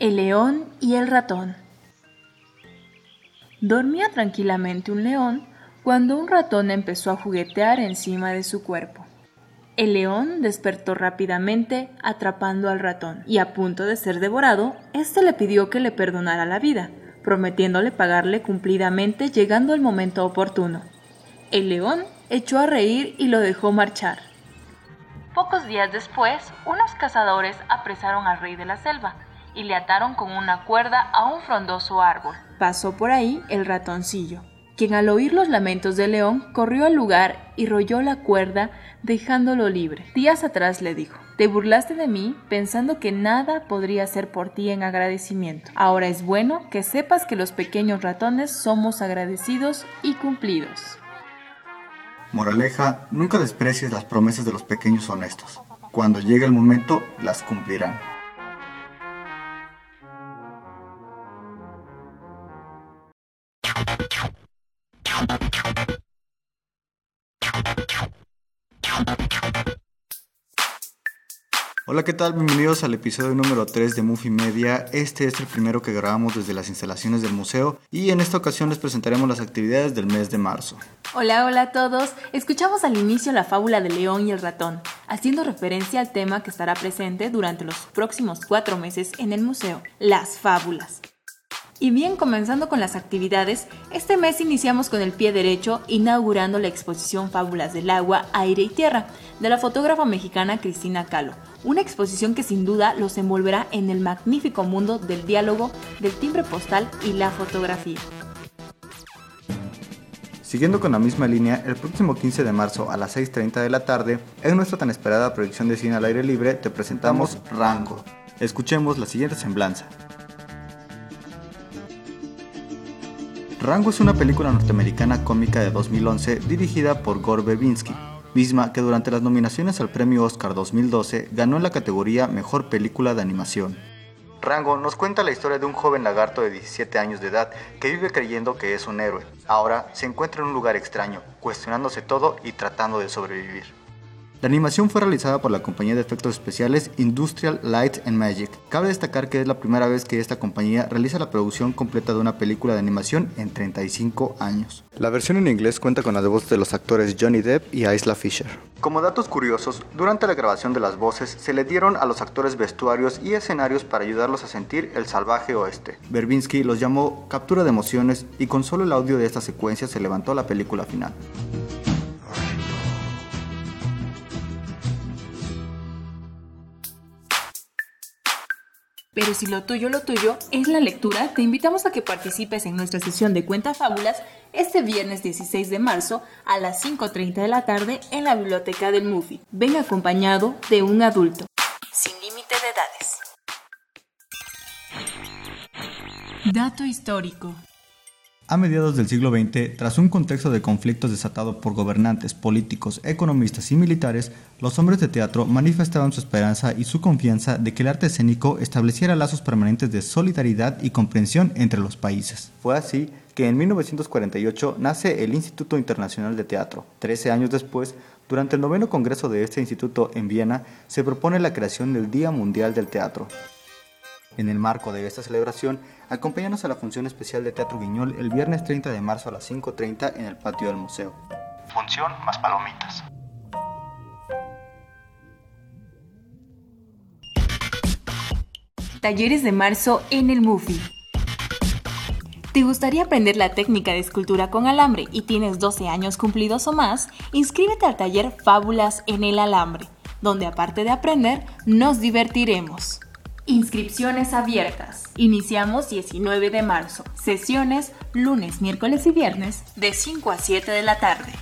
El león y el ratón. Dormía tranquilamente un león cuando un ratón empezó a juguetear encima de su cuerpo. El león despertó rápidamente atrapando al ratón y a punto de ser devorado, éste le pidió que le perdonara la vida, prometiéndole pagarle cumplidamente llegando el momento oportuno. El león echó a reír y lo dejó marchar. Pocos días después, unos cazadores apresaron al rey de la selva y le ataron con una cuerda a un frondoso árbol. Pasó por ahí el ratoncillo, quien al oír los lamentos del león corrió al lugar y rolló la cuerda dejándolo libre. Días atrás le dijo, te burlaste de mí pensando que nada podría hacer por ti en agradecimiento. Ahora es bueno que sepas que los pequeños ratones somos agradecidos y cumplidos. Moraleja, nunca desprecies las promesas de los pequeños honestos. Cuando llegue el momento, las cumplirán. Hola, ¿qué tal? Bienvenidos al episodio número 3 de Movie Media. Este es el primero que grabamos desde las instalaciones del museo y en esta ocasión les presentaremos las actividades del mes de marzo. Hola, hola a todos. Escuchamos al inicio la fábula del león y el ratón, haciendo referencia al tema que estará presente durante los próximos cuatro meses en el museo, las fábulas. Y bien, comenzando con las actividades, este mes iniciamos con el pie derecho inaugurando la exposición Fábulas del Agua, Aire y Tierra de la fotógrafa mexicana Cristina Calo, una exposición que sin duda los envolverá en el magnífico mundo del diálogo, del timbre postal y la fotografía. Siguiendo con la misma línea, el próximo 15 de marzo a las 6.30 de la tarde, en nuestra tan esperada proyección de cine al aire libre, te presentamos Rango. Escuchemos la siguiente semblanza. Rango es una película norteamericana cómica de 2011 dirigida por Gore Verbinski, misma que durante las nominaciones al premio Oscar 2012 ganó en la categoría Mejor Película de Animación. Rango nos cuenta la historia de un joven lagarto de 17 años de edad que vive creyendo que es un héroe. Ahora se encuentra en un lugar extraño, cuestionándose todo y tratando de sobrevivir. La animación fue realizada por la compañía de efectos especiales Industrial Light and Magic. Cabe destacar que es la primera vez que esta compañía realiza la producción completa de una película de animación en 35 años. La versión en inglés cuenta con la voz de los actores Johnny Depp y Isla Fisher. Como datos curiosos, durante la grabación de las voces se le dieron a los actores vestuarios y escenarios para ayudarlos a sentir el salvaje oeste. Verbinski los llamó captura de emociones y con solo el audio de esta secuencia se levantó la película final. Pero si lo tuyo, lo tuyo es la lectura, te invitamos a que participes en nuestra sesión de Cuenta Fábulas este viernes 16 de marzo a las 5.30 de la tarde en la biblioteca del MUFI. Ven acompañado de un adulto. Sin límite de edades. Dato histórico. A mediados del siglo XX, tras un contexto de conflictos desatado por gobernantes, políticos, economistas y militares, los hombres de teatro manifestaban su esperanza y su confianza de que el arte escénico estableciera lazos permanentes de solidaridad y comprensión entre los países. Fue así que en 1948 nace el Instituto Internacional de Teatro. Trece años después, durante el noveno congreso de este instituto en Viena, se propone la creación del Día Mundial del Teatro. En el marco de esta celebración, acompáñanos a la función especial de Teatro Guiñol el viernes 30 de marzo a las 5.30 en el patio del museo. Función más palomitas. Talleres de marzo en el MUFI. ¿Te gustaría aprender la técnica de escultura con alambre y tienes 12 años cumplidos o más? Inscríbete al taller Fábulas en el Alambre, donde aparte de aprender, nos divertiremos. Inscripciones abiertas. Iniciamos 19 de marzo. Sesiones lunes, miércoles y viernes de 5 a 7 de la tarde.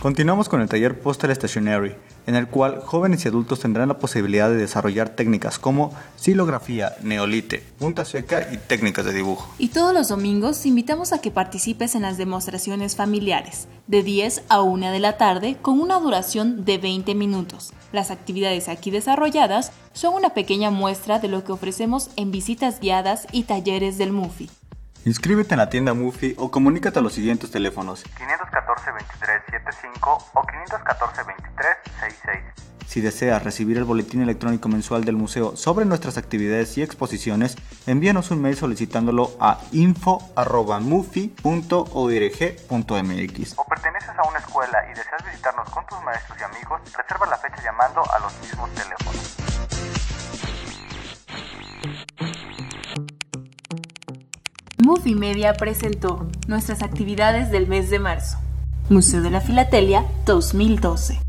Continuamos con el taller Postal Stationery, en el cual jóvenes y adultos tendrán la posibilidad de desarrollar técnicas como silografía, neolite, punta seca y técnicas de dibujo. Y todos los domingos invitamos a que participes en las demostraciones familiares, de 10 a 1 de la tarde, con una duración de 20 minutos. Las actividades aquí desarrolladas son una pequeña muestra de lo que ofrecemos en visitas guiadas y talleres del MUFI. Inscríbete en la tienda Mufi o comunícate a los siguientes teléfonos 514 2375 o 514 2366. Si deseas recibir el boletín electrónico mensual del museo sobre nuestras actividades y exposiciones, envíanos un mail solicitándolo a info.mufi.org.mx. O perteneces a una escuela y deseas visitarnos con tus maestros y amigos, reserva la fecha llamando a los mismos teléfonos. Movie Media presentó nuestras actividades del mes de marzo. Museo de la Filatelia 2012.